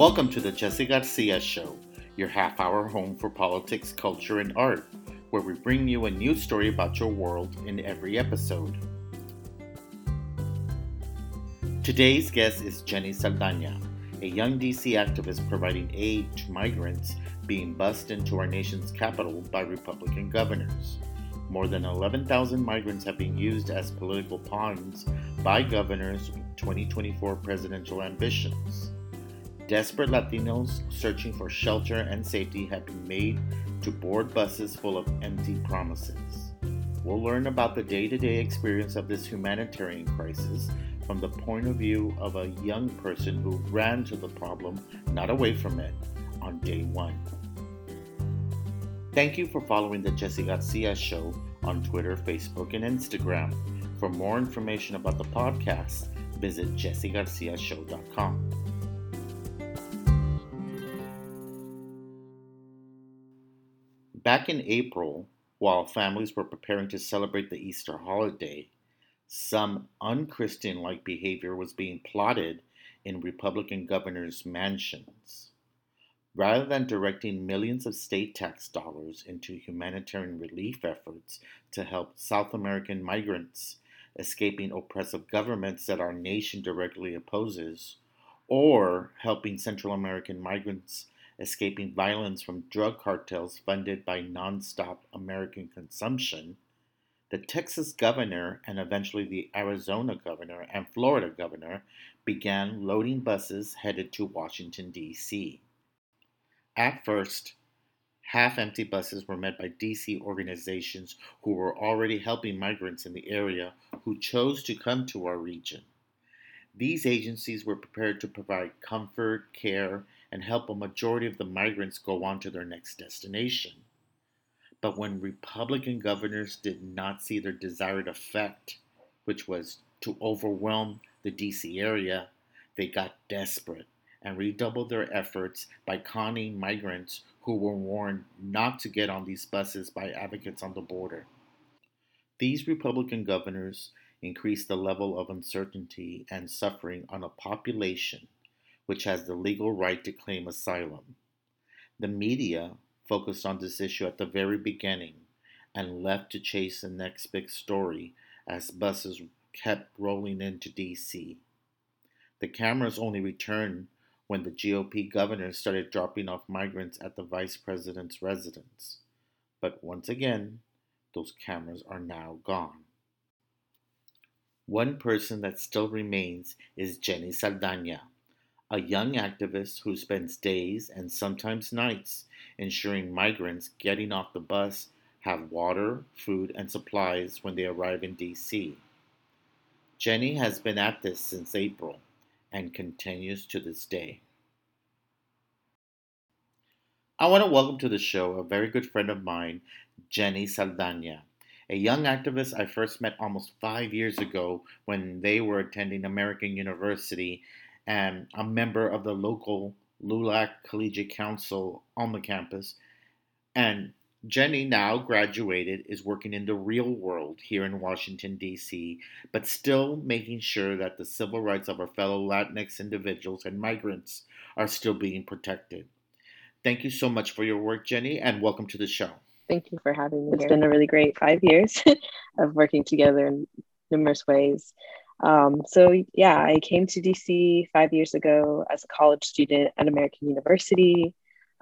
Welcome to the Jesse Garcia Show, your half hour home for politics, culture, and art, where we bring you a new story about your world in every episode. Today's guest is Jennie Saldaña, a young DC activist providing aid to migrants being bussed into our nation's capital by Republican governors. More than 11,000 migrants have been used as political pawns by governors' 2024 presidential ambitions. Desperate Latinos searching for shelter and safety have been made to board buses full of empty promises. We'll learn about the day to day experience of this humanitarian crisis from the point of view of a young person who ran to the problem, not away from it, on day one. Thank you for following the Jesse Garcia Show on Twitter, Facebook, and Instagram. For more information about the podcast, visit jessegarciashow.com. Back in April, while families were preparing to celebrate the Easter holiday, some unchristian like behavior was being plotted in Republican governors' mansions. Rather than directing millions of state tax dollars into humanitarian relief efforts to help South American migrants escaping oppressive governments that our nation directly opposes, or helping Central American migrants escaping violence from drug cartels funded by nonstop American consumption, the Texas governor and eventually the Arizona governor and Florida governor began loading buses headed to Washington, D.C. At first, half empty buses were met by D.C. organizations who were already helping migrants in the area who chose to come to our region. These agencies were prepared to provide comfort, care, and help a majority of the migrants go on to their next destination. But when Republican governors did not see their desired effect, which was to overwhelm the DC area, they got desperate and redoubled their efforts by conning migrants who were warned not to get on these buses by advocates on the border. These Republican governors increased the level of uncertainty and suffering on a population which has the legal right to claim asylum. The media focused on this issue at the very beginning and left to chase the next big story as buses kept rolling into DC. The cameras only returned when the GOP governor started dropping off migrants at the vice president's residence. But once again, those cameras are now gone. One person that still remains is Jennie Saldaña, a young activist who spends days and sometimes nights ensuring migrants getting off the bus have water, food, and supplies when they arrive in DC. Jennie has been at this since April and continues to this day. I want to welcome to the show a very good friend of mine, Jennie Saldaña, a young activist I first met almost five years ago when they were attending American University and a member of the local LULAC Collegiate Council on the campus. And Jennie, now graduated, is working in the real world here in Washington, D.C., but still making sure that the civil rights of our fellow Latinx individuals and migrants are still being protected. Thank you so much for your work, Jennie, and welcome to the show. Thank you for having me. It's been a really great five years of working together in numerous ways. Um, so, yeah, I came to DC five years ago as a college student at American University.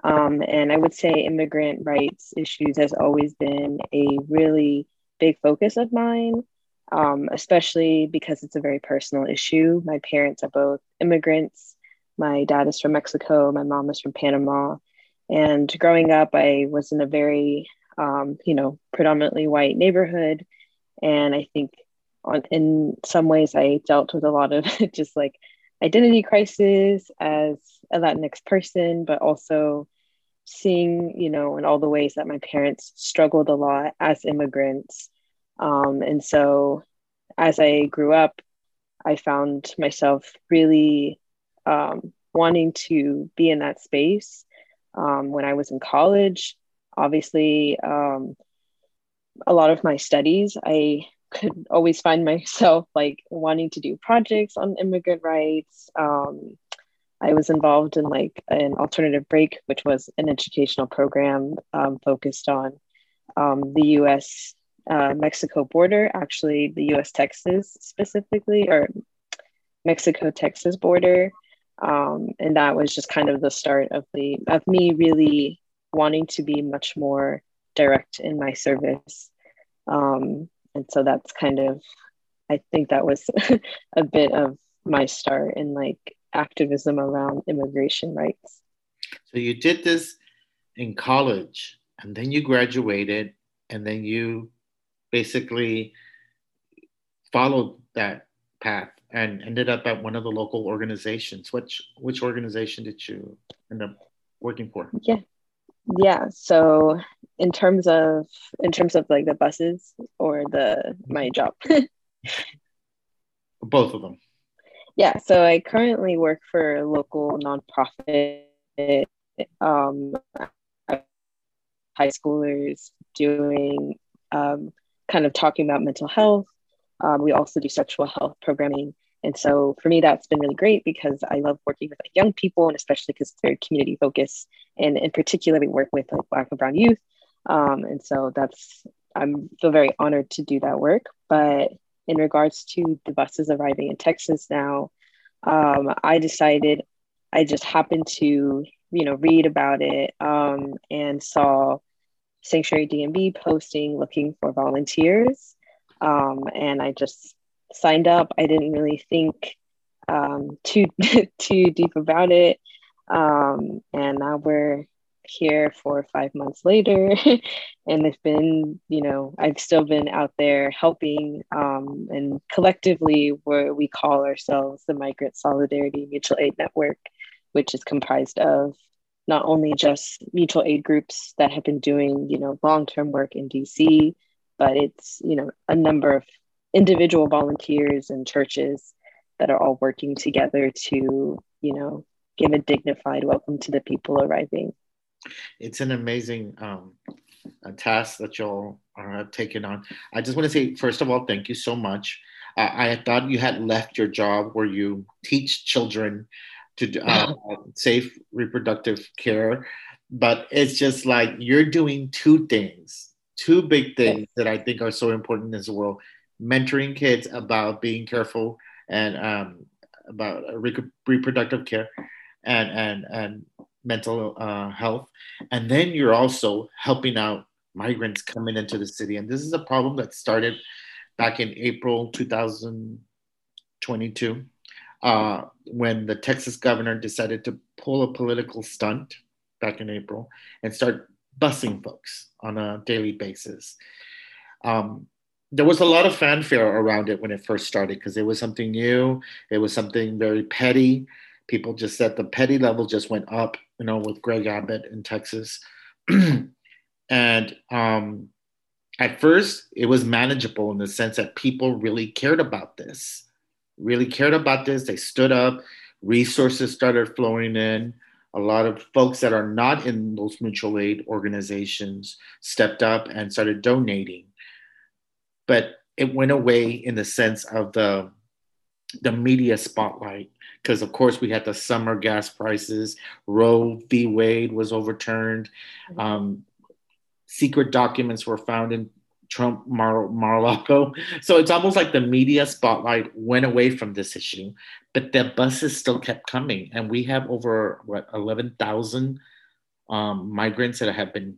Um, and I would say immigrant rights issues has always been a really big focus of mine, um, especially because it's a very personal issue. My parents are both immigrants. My dad is from Mexico, my mom is from Panama. And growing up, I was in a very, um, you know, predominantly white neighborhood. And I think on, in some ways I dealt with a lot of just like identity crisis as a Latinx person, but also seeing, you know, in all the ways that my parents struggled a lot as immigrants. Um, and so as I grew up, I found myself really um, wanting to be in that space. Um, when I was in college, obviously, um, a lot of my studies, I could always find myself like wanting to do projects on immigrant rights, um, I was involved in like an alternative break, which was an educational program um, focused on um, the U.S. Uh, Mexico border, actually the U.S. Texas specifically, or Mexico Texas border, um, and that was just kind of the start of the of me really wanting to be much more direct in my service, um, and so that's kind of I think that was a bit of my start in like activism around immigration rights. So you did this in college and then you graduated and then you basically followed that path and ended up at one of the local organizations. Which which organization did you end up working for? Yeah. Yeah. So in terms of in terms of like the buses or the my job. Both of them. Yeah, so I currently work for a local nonprofit um, high schoolers doing um, kind of talking about mental health. Um, we also do sexual health programming. And so for me, that's been really great because I love working with like, young people and especially because it's very community focused. And in particular, we work with like Black and Brown youth. Um, and so that's, I'm feel very honored to do that work. But in regards to the buses arriving in Texas now, um, I decided I just happened to, you know, read about it um, and saw Sanctuary DMV posting looking for volunteers. Um, and I just signed up. I didn't really think um, too too deep about it. Um, and now we're here four or five months later and it's been you know i've still been out there helping um, and collectively where we call ourselves the migrant solidarity mutual aid network which is comprised of not only just mutual aid groups that have been doing you know long-term work in dc but it's you know a number of individual volunteers and churches that are all working together to you know give a dignified welcome to the people arriving it's an amazing um, task that y'all have taken on. I just want to say, first of all, thank you so much. Uh, I thought you had left your job where you teach children to uh, safe reproductive care, but it's just like you're doing two things, two big things that I think are so important in the world: mentoring kids about being careful and um, about re- reproductive care, and and and mental uh, health. And then you're also helping out migrants coming into the city. And this is a problem that started back in April 2022 uh, when the Texas governor decided to pull a political stunt back in April and start busing folks on a daily basis. Um, there was a lot of fanfare around it when it first started because it was something new. It was something very petty people just said the petty level just went up, you know, with Greg Abbott in Texas. and um, at first, it was manageable in the sense that people really cared about this, really cared about this. They stood up, resources started flowing in. A lot of folks that are not in those mutual aid organizations stepped up and started donating. But it went away in the sense of the the media spotlight because of course we had the summer gas prices. Roe v. Wade was overturned. Mm-hmm. um, secret documents were found in trump Mar- mar-a-lago. So it's almost like the media spotlight went away from this issue but the buses still kept coming. And we have over what 11000 um, migrants that have been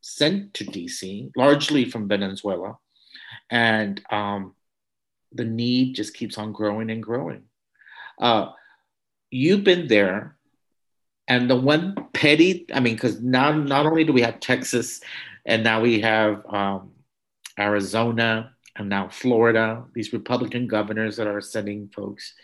sent to dc largely from venezuela. And um, the need just keeps on growing and growing. Uh, you've been there, and the one petty, I mean, because now not only do we have Texas, and now we have um, Arizona, and now Florida, these Republican governors that are sending folks.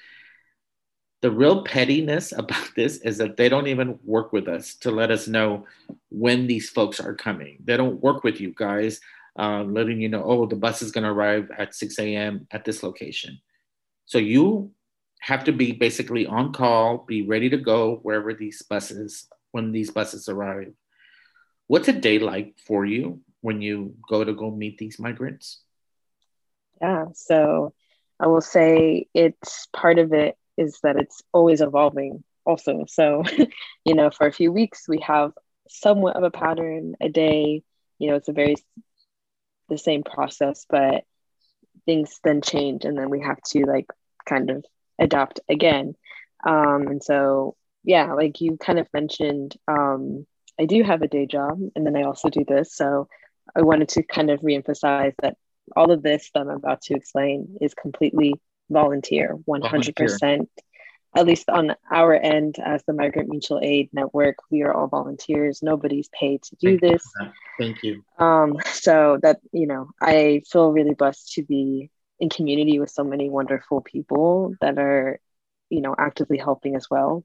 The real pettiness about this is that they don't even work with us to let us know when these folks are coming. They don't work with you guys uh, letting you know, oh, the bus is going to arrive at 6 a.m. at this location. So you have to be basically on call, be ready to go wherever these buses, when these buses arrive. What's a day like for you when you go to go meet these migrants? Yeah, so I will say it's part of it is that it's always evolving also. So, you know, for a few weeks, we have somewhat of a pattern a day. You know, it's a very the same process, but things then change and then we have to like kind of adapt again. Um, and so, yeah, like you kind of mentioned, um, I do have a day job and then I also do this. So I wanted to kind of reemphasize that all of this that I'm about to explain is completely volunteer, 100%. Volunteer. At least on our end, as the Migrant Mutual Aid Network, we are all volunteers. Nobody's paid to do Thank this. You Thank you. Um, so that, you know, I feel really blessed to be in community with so many wonderful people that are, you know, actively helping as well.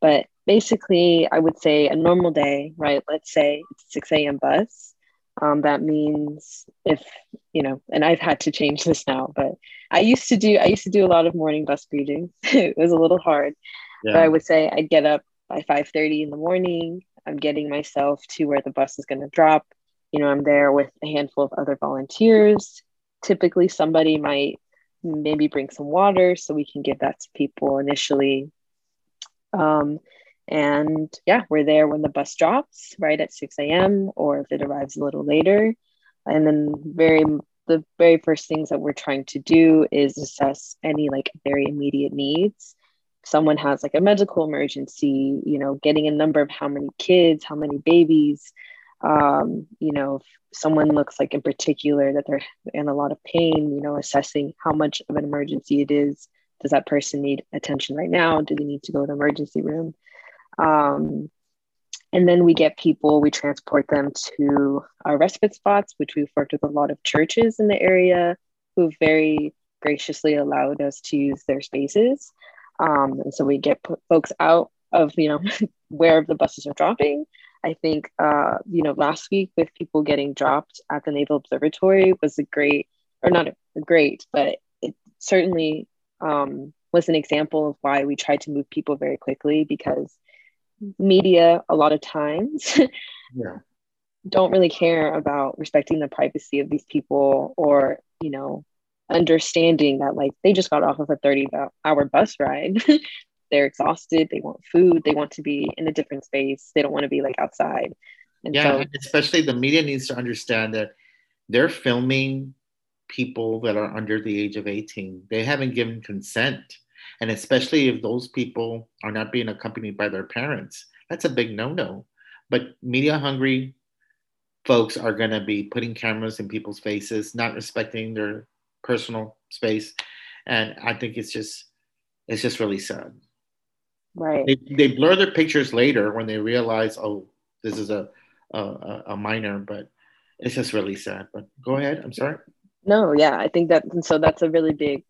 But basically, I would say a normal day, right? Let's say it's 6 a.m. bus um, that means if you know and i've had to change this now but i used to do i used to do a lot of morning bus greetings it was a little hard yeah. but i would say i'd get up by 5.30 in the morning i'm getting myself to where the bus is going to drop you know i'm there with a handful of other volunteers typically somebody might maybe bring some water so we can give that to people initially um, and yeah, we're there when the bus drops, right at 6 a.m., or if it arrives a little later. And then very the very first things that we're trying to do is assess any like very immediate needs. Someone has like a medical emergency, you know, getting a number of how many kids, how many babies, um, you know, if someone looks like in particular that they're in a lot of pain, you know, assessing how much of an emergency it is. Does that person need attention right now? Do they need to go to the emergency room? Um, and then we get people, we transport them to our respite spots, which we've worked with a lot of churches in the area who've very graciously allowed us to use their spaces. Um, and so we get folks out of, you know, where the buses are dropping. I think, uh, you know, last week with people getting dropped at the Naval Observatory was a great, or not a great, but it certainly um, was an example of why we tried to move people very quickly because media a lot of times yeah. don't really care about respecting the privacy of these people or you know understanding that like they just got off of a 30 hour bus ride they're exhausted they want food they want to be in a different space they don't want to be like outside and yeah so, especially the media needs to understand that they're filming people that are under the age of 18 they haven't given consent and especially if those people are not being accompanied by their parents, that's a big no no. But media hungry folks are going to be putting cameras in people's faces, not respecting their personal space. And I think it's just, it's just really sad. Right. They, they blur their pictures later when they realize, oh, this is a, a, a minor, but it's just really sad. But go ahead. I'm sorry. No, yeah, I think that, and so that's a really big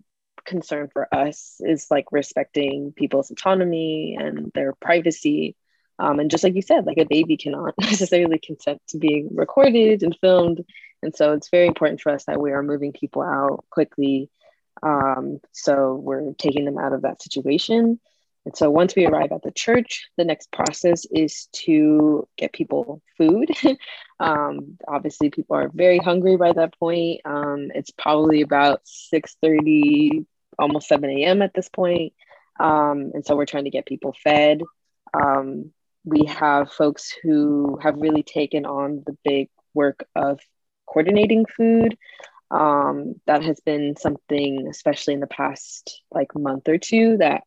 concern for us is like respecting people's autonomy and their privacy. Um, and just like you said, like a baby cannot necessarily consent to being recorded and filmed. And so it's very important for us that we are moving people out quickly. Um, so we're taking them out of that situation. And so once we arrive at the church, the next process is to get people food. um, obviously, people are very hungry by that point. Um, it's probably about 6.30 almost 7 a.m. at this point. Um, and so we're trying to get people fed. Um, we have folks who have really taken on the big work of coordinating food. Um, that has been something, especially in the past like month or two, that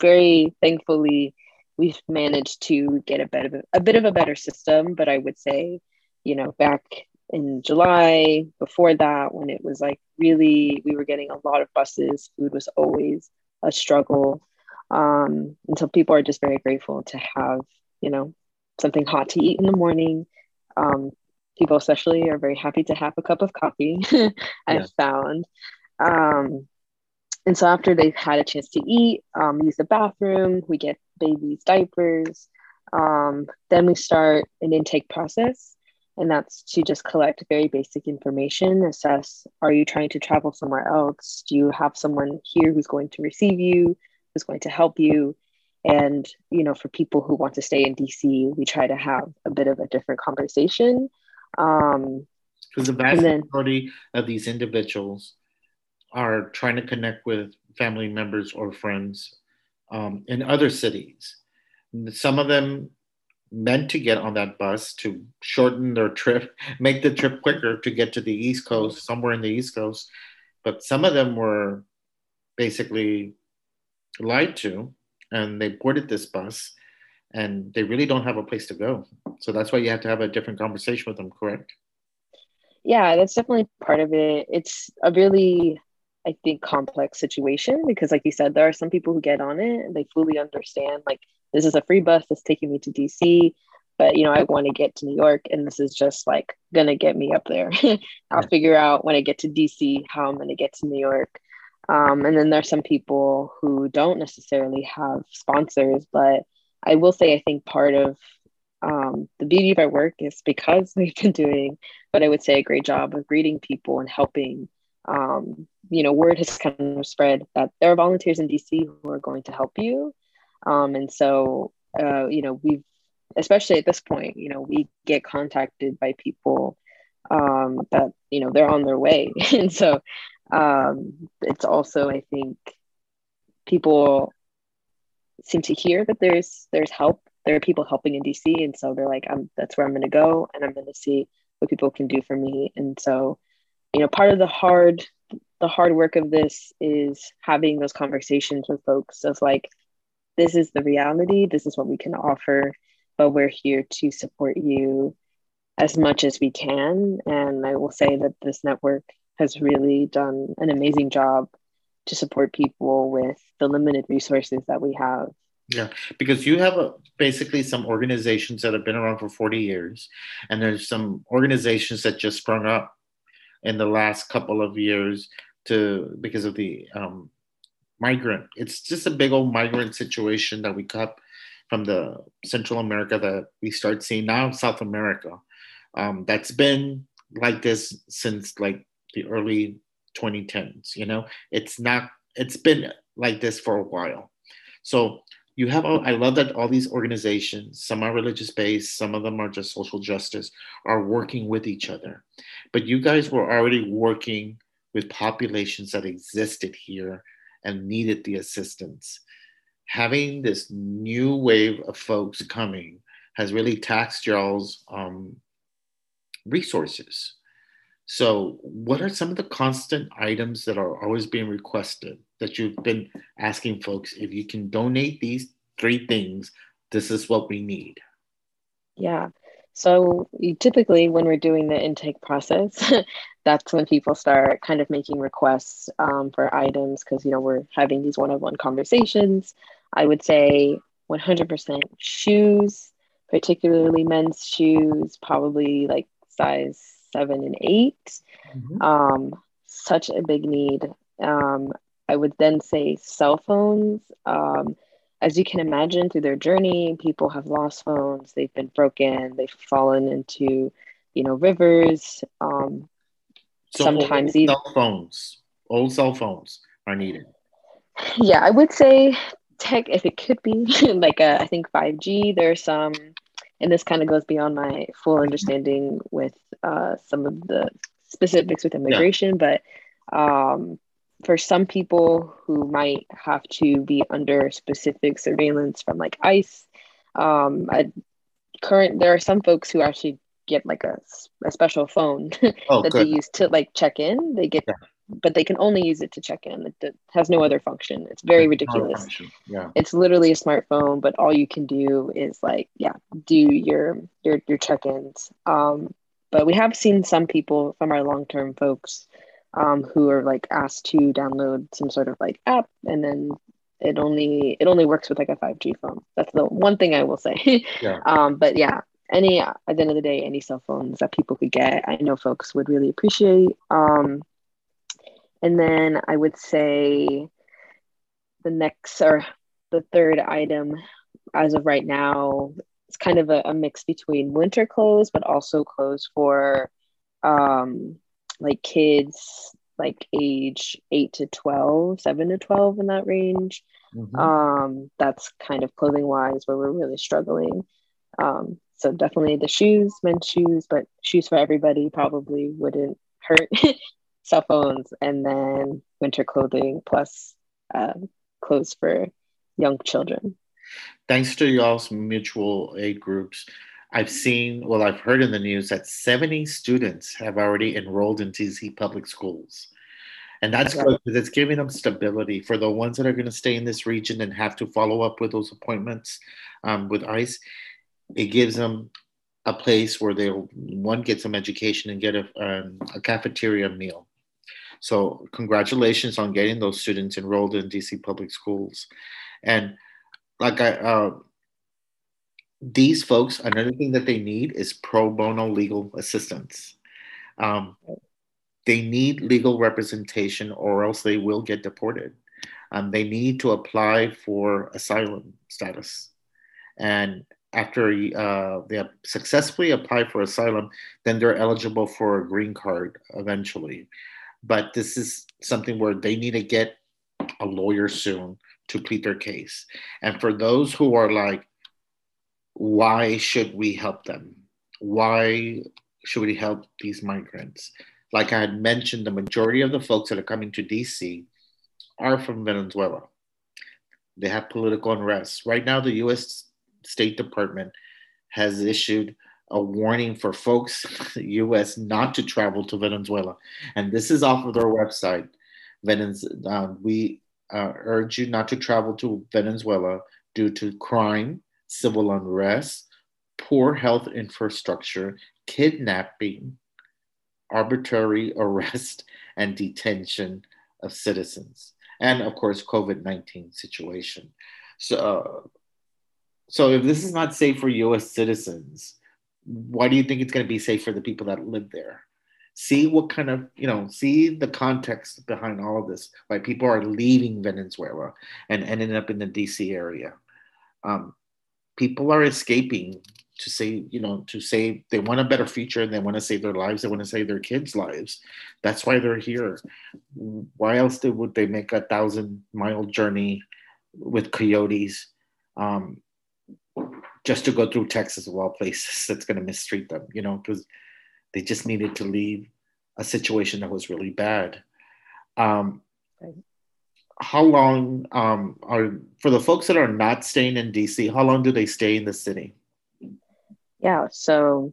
very thankfully we've managed to get a bit of a, a bit of a better system. But I would say, you know, back in July. Before that, when it was like really, we were getting a lot of buses, food was always a struggle. Um, and so people are just very grateful to have, you know, something hot to eat in the morning. Um, people, especially, are very happy to have a cup of coffee, I've found. Um, and so after they've had a chance to eat, um, use the bathroom, we get babies' diapers. Um, then we start an intake process. And that's to just collect very basic information assess are you trying to travel somewhere else? Do you have someone here who's going to receive you who's going to help you? And you know for people who want to stay in dc we try to have a bit of a different conversation. Um because the vast then, majority of these individuals are trying to connect with family members or friends um, in other cities. Some of them meant to get on that bus to shorten their trip, make the trip quicker to get to the East Coast, somewhere in the East Coast. But some of them were basically lied to and they boarded this bus and they really don't have a place to go. So that's why you have to have a different conversation with them, correct? Yeah, that's definitely part of it. It's a really, I think, complex situation because, like you said, there are some people who get on it and they fully understand, like, this is a free bus that's taking me to DC, but you know, I want to get to New York and this is just like gonna get me up there. I'll figure out when I get to DC how I'm gonna get to New York. Um, and then there's some people who don't necessarily have sponsors, but I will say I think part of um, the beauty of our work is because we've been doing what I would say a great job of greeting people and helping. Um, you know, word has kind of spread that there are volunteers in DC who are going to help you. Um, and so, uh, you know, we've, especially at this point, you know, we get contacted by people um, that, you know, they're on their way. and so um, it's also, I think, people seem to hear that there's there's help. There are people helping in DC, and so they're like, "I'm that's where I'm going to go, and I'm going to see what people can do for me." And so, you know, part of the hard the hard work of this is having those conversations with folks of like, this is the reality, this is what we can offer, but we're here to support you as much as we can. And I will say that this network has really done an amazing job to support people with the limited resources that we have. Yeah, because you have a, basically some organizations that have been around for 40 years, and there's some organizations that just sprung up in the last couple of years to because of the um, migrant. It's just a big old migrant situation that we got from the Central America that we start seeing now South America. Um, that's been like this since like the early 2010s. You know, it's not. It's been like this for a while. So you have. All, I love that all these organizations, some are religious based, some of them are just social justice, are working with each other. But you guys were already working with populations that existed here and needed the assistance. Having this new wave of folks coming has really taxed y'all's um, resources. So, what are some of the constant items that are always being requested that you've been asking folks? If you can donate these three things, this is what we need. Yeah. So, typically, when we're doing the intake process, that's when people start kind of making requests um, for items because, you know, we're having these one on one conversations. I would say 100% shoes, particularly men's shoes, probably like size seven and 8 mm-hmm. um, such a big need. Um, I would then say cell phones. As you can imagine, through their journey, people have lost phones. They've been broken. They've fallen into, you know, rivers. Um, so sometimes even cell phones, old cell phones are needed. Yeah, I would say tech. If it could be like a, I think five G. There's some and this kind of goes beyond my full understanding with uh, some of the specifics with immigration, yeah. but um, for some people who might have to be under specific surveillance from like ICE, um, current there are some folks who actually get like a, a special phone oh, that good. they use to like check in. They get yeah but they can only use it to check in. It, has no other function. It's very ridiculous. Yeah. It's literally a smartphone, but all you can do is like, yeah, do your your your check-ins. Um, but we have seen some people from our long-term folks um, who are like asked to download some sort of like app, and then it only it only works with like a 5G phone. That's the one thing I will say. yeah. Um, but yeah, any at the end of the day, any cell phones that people could get, I know folks would really appreciate. Um, and then I would say the next or the third item as of right now it's kind of a, a mix between winter clothes but also clothes for um like kids like age 8 to 12 7 to 12 in that range mm-hmm. um that's kind of clothing wise where we're really struggling um so definitely the shoes men's shoes but shoes for everybody probably wouldn't hurt cell phones, and then winter clothing plus uh, clothes for young children. Thanks to y'all's mutual aid groups, I've seen, well, I've heard in the news that 70 students have already enrolled in DC public schools. And that's good because it's giving them stability for the ones that are going to stay in this region and have to follow up with those appointments um, with ICE. It gives them a place where they'll one get some education and get a, um, a cafeteria meal. So congratulations on getting those students enrolled in DC public schools. And like I, uh, these folks, another thing that they need is pro bono legal assistance. Um, they need legal representation or else they will get deported. Um, they need to apply for asylum status. And after uh, they have successfully apply for asylum, then they're eligible for a green card eventually. But this is something where they need to get a lawyer soon to plead their case. And for those who are like, why should we help them? Why should we help these migrants? Like I had mentioned, the majority of the folks that are coming to DC are from Venezuela. They have political unrest. Right now, the US State Department has issued a warning for folks US not to travel to Venezuela. And this is off of their website. Uh, we uh, urge you not to travel to Venezuela due to crime, civil unrest, poor health infrastructure, kidnapping, arbitrary arrest and detention of citizens, and of course, COVID 19 situation. So, so if this is not safe for US citizens, why do you think it's going to be safe for the people that live there? See what kind of, you know, see the context behind all of this, why people are leaving Venezuela and ending up in the DC area. Um, people are escaping to say, you know, to say they want a better future and they want to save their lives, they want to save their kids' lives. That's why they're here. Why else would they make a thousand mile journey with coyotes? Um, just to go through Texas of all places that's going to mistreat them, you know, because they just needed to leave a situation that was really bad. Um, right. How long um, are for the folks that are not staying in DC? How long do they stay in the city? Yeah, so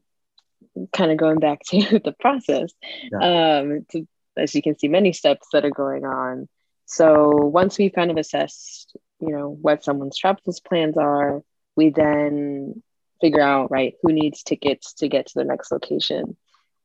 kind of going back to the process, yeah. um, to, as you can see, many steps that are going on. So once we kind of assessed, you know, what someone's travel plans are, we then figure out right who needs tickets to get to the next location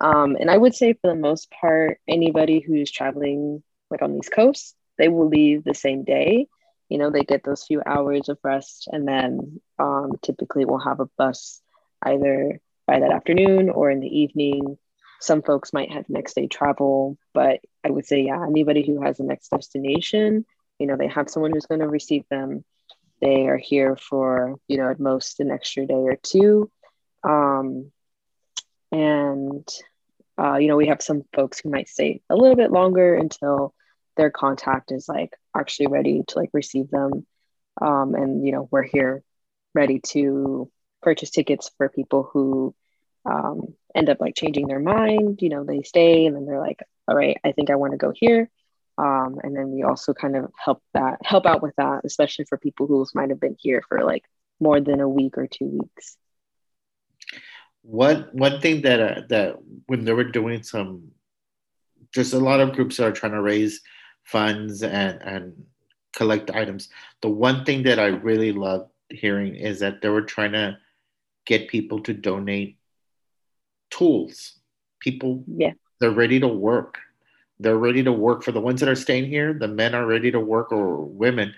um, and i would say for the most part anybody who's traveling like on these coasts they will leave the same day. You know they get those few hours of rest and then um, typically we'll have a bus either by that afternoon or in the evening. Some folks might have next day travel but i would say yeah anybody who has a next destination you know they have someone who's going to receive them. They are here for, you know, at most an extra day or two. Um, and, uh, you know, we have some folks who might stay a little bit longer until their contact is like actually ready to like receive them. Um, and, you know, we're here ready to purchase tickets for people who um, end up like changing their mind. You know, they stay and then they're like, all right, I think I want to go here. Um, and then we also kind of help that help out with that, especially for people who might have been here for like more than a week or two weeks. One one thing that uh, that when they were doing some, just a lot of groups that are trying to raise funds and and collect items. The one thing that I really love hearing is that they were trying to get people to donate tools. People, yeah, they're ready to work they're ready to work for the ones that are staying here the men are ready to work or women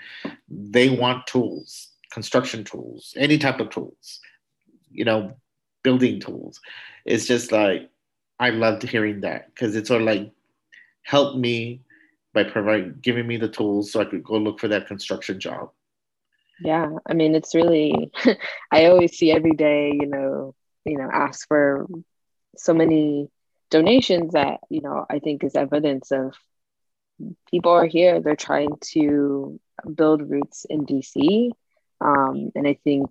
they want tools construction tools any type of tools you know building tools it's just like i loved hearing that because it's sort of like help me by providing giving me the tools so i could go look for that construction job. Yeah i mean it's really i always see every day you know you know ask for so many donations that you know i think is evidence of people are here. They're trying to build roots in dc um, and i think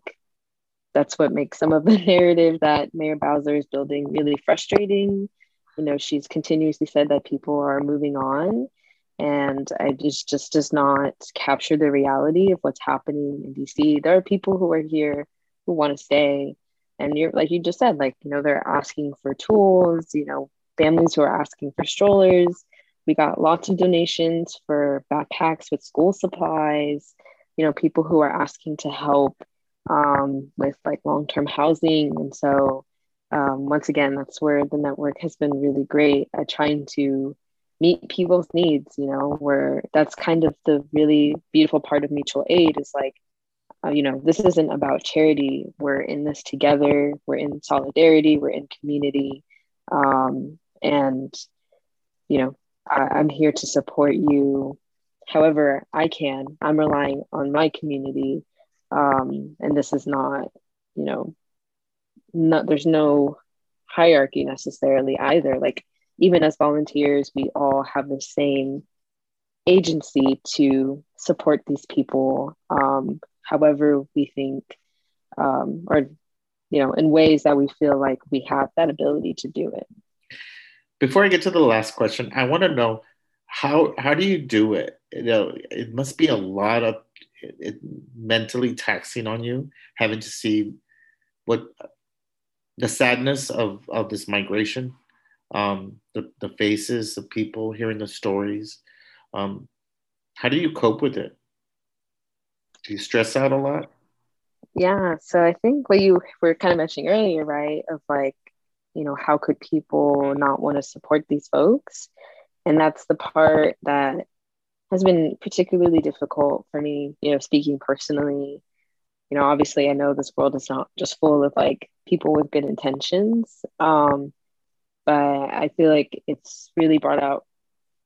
that's what makes some of the narrative that mayor bowser is building really frustrating. You know she's continuously said that people are moving on and it just just does not capture the reality of what's happening in DC. There are people who are here who want to stay, and you're like you just said, like you know they're asking for tools. You know, families who are asking for strollers. We got lots of donations for backpacks with school supplies. You know, people who are asking to help um, with like long term housing, and so um, once again, that's where the network has been really great at trying to meet people's needs you know where that's kind of the really beautiful part of mutual aid is like uh, you know this isn't about charity. We're in this together. We're in solidarity. We're in community. Um, and you know I, i'm here to support you however i can. I'm relying on my community. Um, and this is not you know not there's no hierarchy necessarily either. Like even as volunteers, we all have the same agency to support these people, um, however we think, um, or you know, in ways that we feel like we have that ability to do it. Before I get to the last question, I want to know how how do you do it? You know, it must be a lot of it, it, mentally taxing on you having to see what the sadness of of this migration um, the, the faces of people, hearing the stories. Um, how do you cope with it? Do you stress out a lot? Yeah. So I think what you were kind of mentioning earlier, right? Of like, you know, how could people not want to support these folks? And that's the part that has been particularly difficult for me, you know, speaking personally. You know, obviously, I know this world is not just full of like people with good intentions. Um, but I feel like it's really brought out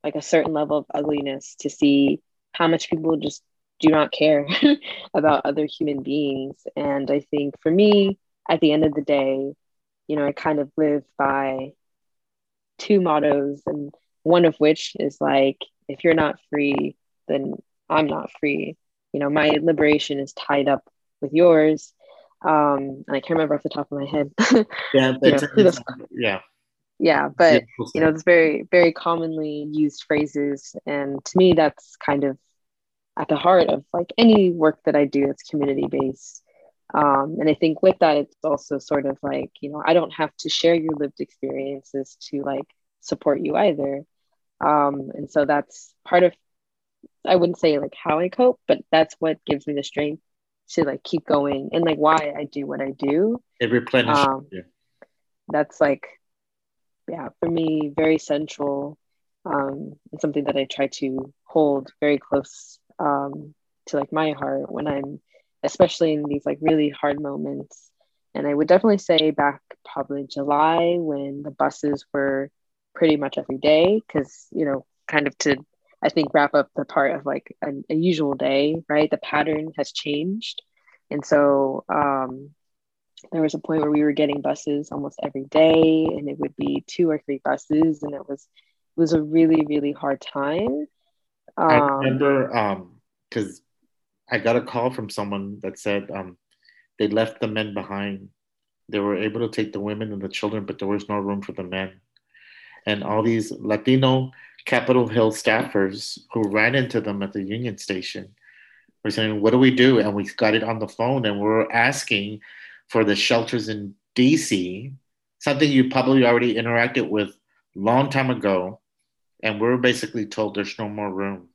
like a certain level of ugliness to see how much people just do not care about other human beings. And I think for me, at the end of the day, you know, I kind of live by two mottos, and one of which is like, if you're not free, then I'm not free. You know, my liberation is tied up with yours. Um, and I can't remember off the top of my head. yeah, you know, yeah yeah but you know it's very very commonly used phrases and to me that's kind of at the heart of like any work that i do that's community based um, and i think with that it's also sort of like you know i don't have to share your lived experiences to like support you either. Um, and so that's part of i wouldn't say like how i cope but that's what gives me the strength to like keep going and like why i do what i do. It replenishes um, you. that's like yeah, for me, very central um, and something that I try to hold very close um, to like my heart when I'm, especially in these like really hard moments. And I would definitely say back probably July when the buses were pretty much every day, because, you know, kind of to, I think, wrap up the part of like a, a usual day, right? The pattern has changed. And so um, there was a point where we were getting buses almost every day and it would be two or three buses and it was it was a really really hard time. Um, i remember because um, i got a call from someone that said um, they left the men behind. They were able to take the women and the children but there was no room for the men. And all these latino capitol hill staffers who ran into them at the union station were saying what do we do? And we got it on the phone and we we're asking for the shelters in DC, something you probably already interacted with long time ago, and we're basically told there's no more room.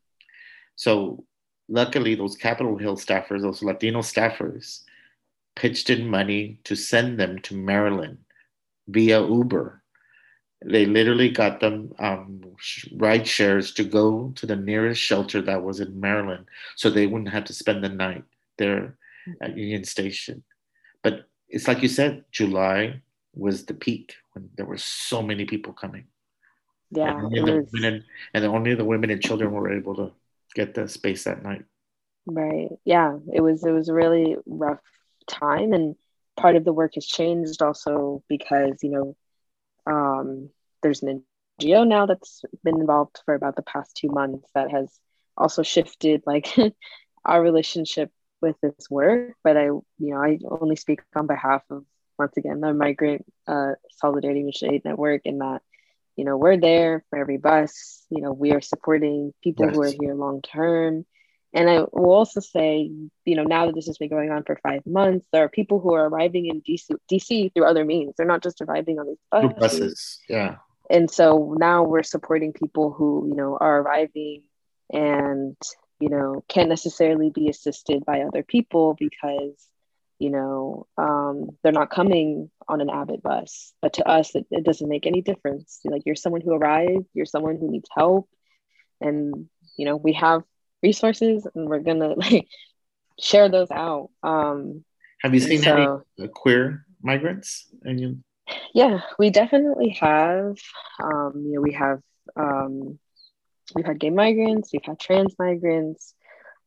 So luckily, those Capitol Hill staffers, those Latino staffers, pitched in money to send them to Maryland via Uber. They literally got them um, ride shares to go to the nearest shelter that was in Maryland so they wouldn't have to spend the night there at Union Station. But it's like you said, July was the peak when there were so many people coming. Yeah. And only, the, women and, and only the women and children were able to get the space that night. Right. Yeah. It was it was a really rough time and part of the work has changed also because, you know, um, there's an NGO now that's been involved for about the past two months that has also shifted like our relationship with this work, but I, you know, I only speak on behalf of once again the Migrant uh, Solidarity Mutual Aid Network, and that you know, we're there for every bus. You know, we are supporting people yes. who are here long term. And I will also say, you know, now that this has been going on for five months, there are people who are arriving in DC, DC through other means. They're not just arriving on these buses. buses. Yeah. And so now we're supporting people who, you know, are arriving and, you know, can't necessarily be assisted by other people because, you know, um, they're not coming on an Abbott bus. But to us, it, it doesn't make any difference. Like you're someone who arrived, you're someone who needs help. And, you know, we have resources and we're gonna like share those out. Um, have you seen so, any queer migrants? And you... Yeah, we definitely have. Um, you know, we have um, we've had gay migrants, we've had trans migrants,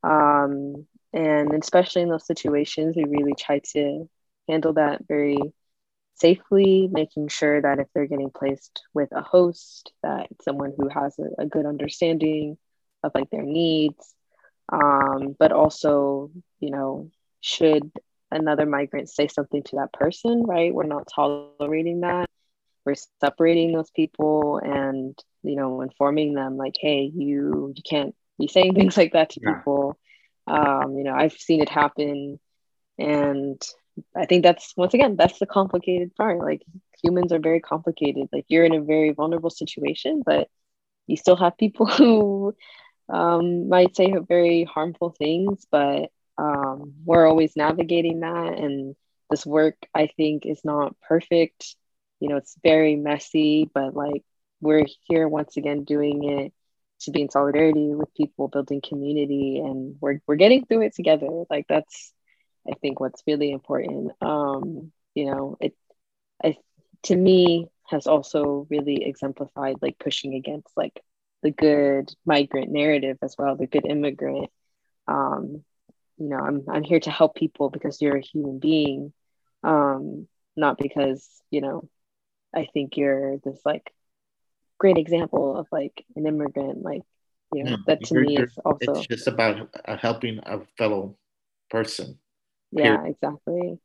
um, and especially in those situations, we really try to handle that very safely, making sure that if they're getting placed with a host, that it's someone who has a, a good understanding of like their needs um, but also you know should another migrant say something to that person right? We're not tolerating that we're separating those people and you know informing them like hey you you can't be saying things like that to yeah. people um, you know i've seen it happen and i think that's once again that's the complicated part like humans are very complicated like you're in a very vulnerable situation but you still have people who um, might say very harmful things, but um, we're always navigating that. And this work, I think, is not perfect. You know, it's very messy, but like we're here once again doing it to be in solidarity with people, building community, and we're we're getting through it together. Like that's, I think, what's really important. Um, you know, it, I, to me, has also really exemplified like pushing against like the good migrant narrative as well, the good immigrant. Um, you know, I'm I'm here to help people because you're a human being, um, not because you know, I think you're this like great example of like an immigrant. Like, you know, no, that to me is also it's just about helping a fellow person. Yeah, exactly.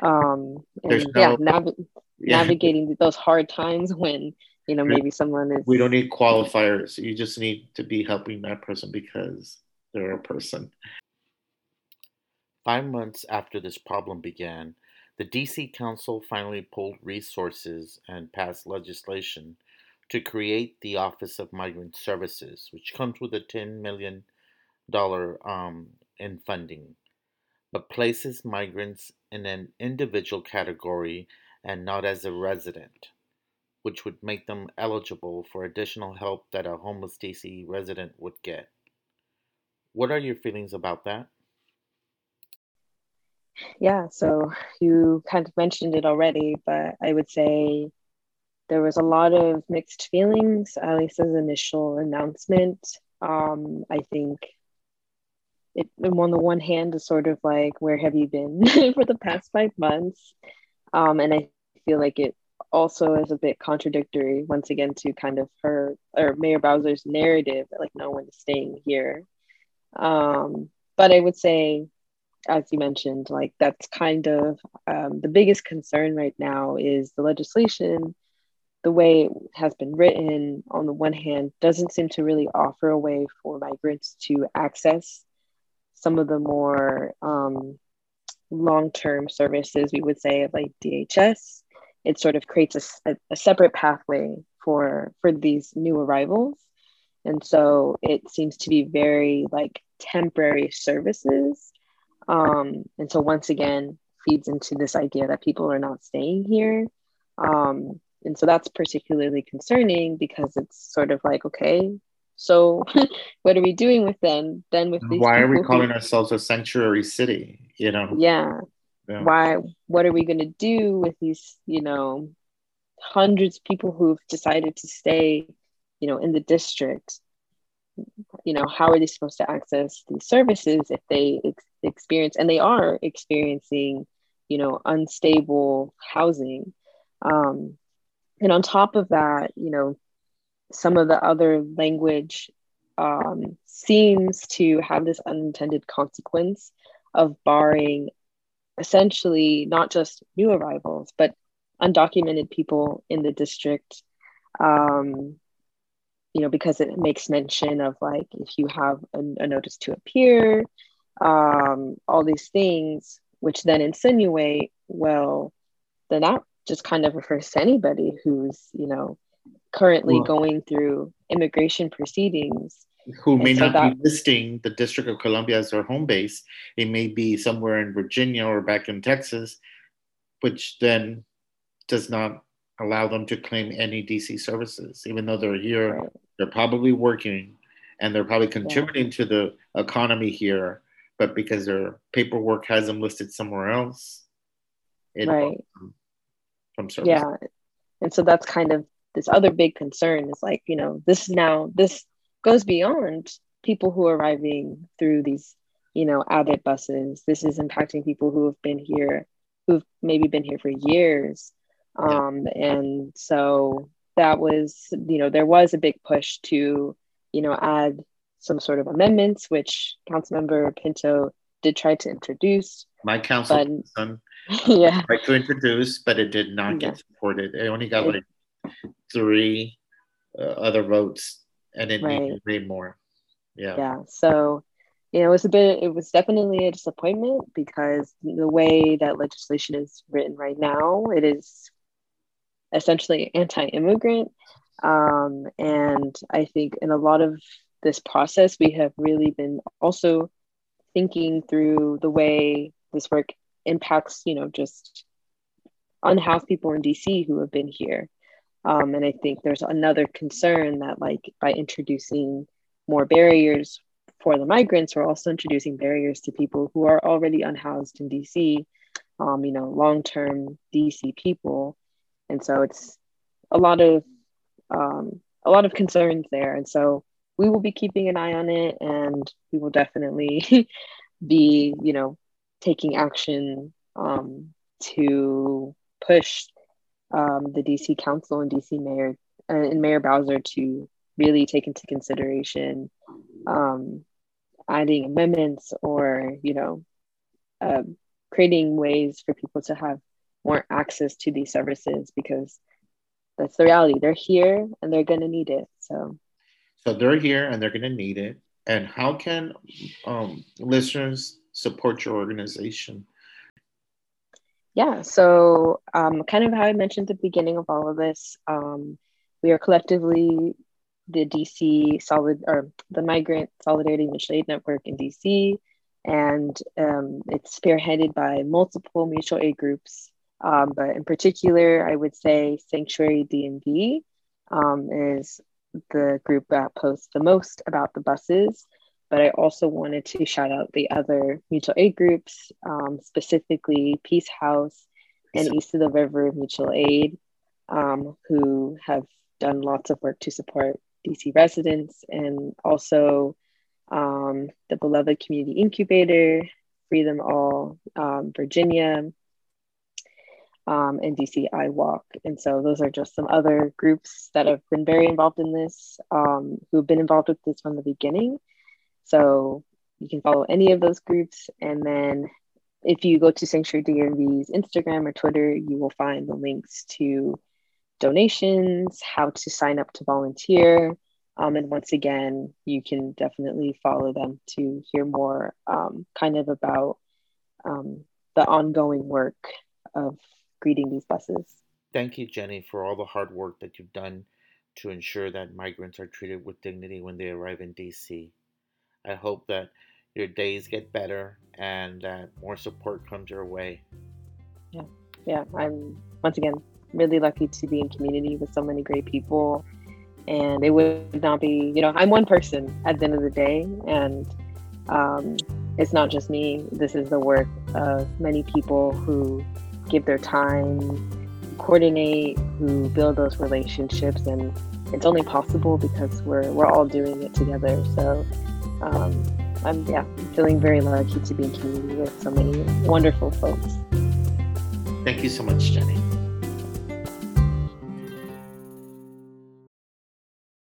Um, and no, yeah, nav- yeah, navigating those hard times when you know maybe someone is we don't need qualifiers you just need to be helping that person because they're a person five months after this problem began the dc council finally pulled resources and passed legislation to create the office of migrant services which comes with a $10 million um, in funding but places migrants in an individual category and not as a resident which would make them eligible for additional help that a homeless DC resident would get. What are your feelings about that? Yeah, so you kind of mentioned it already, but I would say there was a lot of mixed feelings, at least as initial announcement. Um, I think it on the one hand is sort of like, where have you been for the past five months? Um, and I feel like it also is a bit contradictory once again to kind of her or Mayor Bowser's narrative like no one is staying here. Um, but I would say, as you mentioned, like that's kind of um, the biggest concern right now is the legislation. The way it has been written, on the one hand, doesn't seem to really offer a way for migrants to access some of the more um, long term services, we would say, like DHS it sort of creates a, a, separate pathway for for these new arrivals and so it seems to be very like temporary services um, and so once again feeds into this idea that people are not staying here. Um, and so that's particularly concerning because it's sort of like okay so what are we doing with them then with these why are we calling who, ourselves a sanctuary city you know? Yeah. Yeah. why what are we going to do with these you know hundreds of people who've decided to stay you know in the district? You know how are they supposed to access these services if they experience and they are experiencing you know unstable housing. Um, and on top of that you know some of the other language um, seems to have this unintended consequence of barring essentially not just new arrivals, but undocumented people in the district. Um, you know, because it makes mention of like if you have a, a notice to appear, um, all these things, which then insinuate, well, then that just kind of refers to anybody who's, you know, currently well, going through immigration proceedings. Who may so not that, be listing the District of Columbia as their home base. It may be somewhere in Virginia or back in Texas, which then does not allow them to claim any DC services, even though they're here right they're probably working and they're probably contributing yeah. to the economy here, but because their paperwork has them listed somewhere else, it right. from service. Yeah. And so that's kind of this other big concern is like, you know, this now, this goes beyond people who are arriving through these, you know, Abbott buses. This is impacting people who have been here, who've maybe been here for years. Um. And so that was, you know, there was a big push to, you know, add some sort of amendments, which Councilmember Pinto did try to introduce. My council but, yeah. tried to introduce, but it did not get supported. It only got like three uh, other votes, and it right. needed three more. Yeah. Yeah. So, you know, it was a bit. It was definitely a disappointment because the way that legislation is written right now, it is essentially anti-immigrant um, and i think in a lot of this process we have really been also thinking through the way this work impacts you know just unhoused people in dc who have been here. Um, and i think there's another concern that like by introducing more barriers for the migrants we're also introducing barriers to people who are already unhoused in dc um, you know long-term dc people. And so it's a lot of um, a lot of concerns there. And so we will be keeping an eye on it and we will definitely be you know taking action um, to push um, the dc council and dc mayor uh, and mayor bowser to really take into consideration um, adding amendments or you know uh, creating ways for people to have more access to these services because that's the reality. They're here and they're going to need it. So, so they're here and they're going to need it. And how can um, listeners support your organization? Yeah, so um, kind of how I mentioned at the beginning of all of this, um, we are collectively the DC Solid or the Migrant Solidarity Mutual Aid Network in DC, and um, it's spearheaded by multiple mutual aid groups um, but in particular, I would say Sanctuary DMV um, is the group that posts the most about the buses. But I also wanted to shout out the other mutual aid groups, um, specifically Peace House and East of the River Mutual Aid, um, who have done lots of work to support DC residents, and also um, the beloved Community Incubator, Free Them All, um, Virginia, um, and DC I Walk. And so those are just some other groups that have been very involved in this, um, who've been involved with this from the beginning. So you can follow any of those groups. And then if you go to Sanctuary DMV's Instagram or Twitter, you will find the links to donations, how to sign up to volunteer. Um, and once again, you can definitely follow them to hear more um, kind of about um, the ongoing work of greeting these buses. Thank you, Jennie, for all the hard work that you've done to ensure that migrants are treated with dignity when they arrive in DC. I hope that your days get better and that more support comes your way. Yeah, yeah. I'm once again really lucky to be in community with so many great people. And it would not be, you know, I'm one person at the end of the day, and um, it's not just me. This is the work of many people who give their time, coordinate, who build those relationships, and it's only possible because we're we're all doing it together. So um, I'm yeah feeling very lucky to be in community with so many wonderful folks. Thank you so much, Jennie.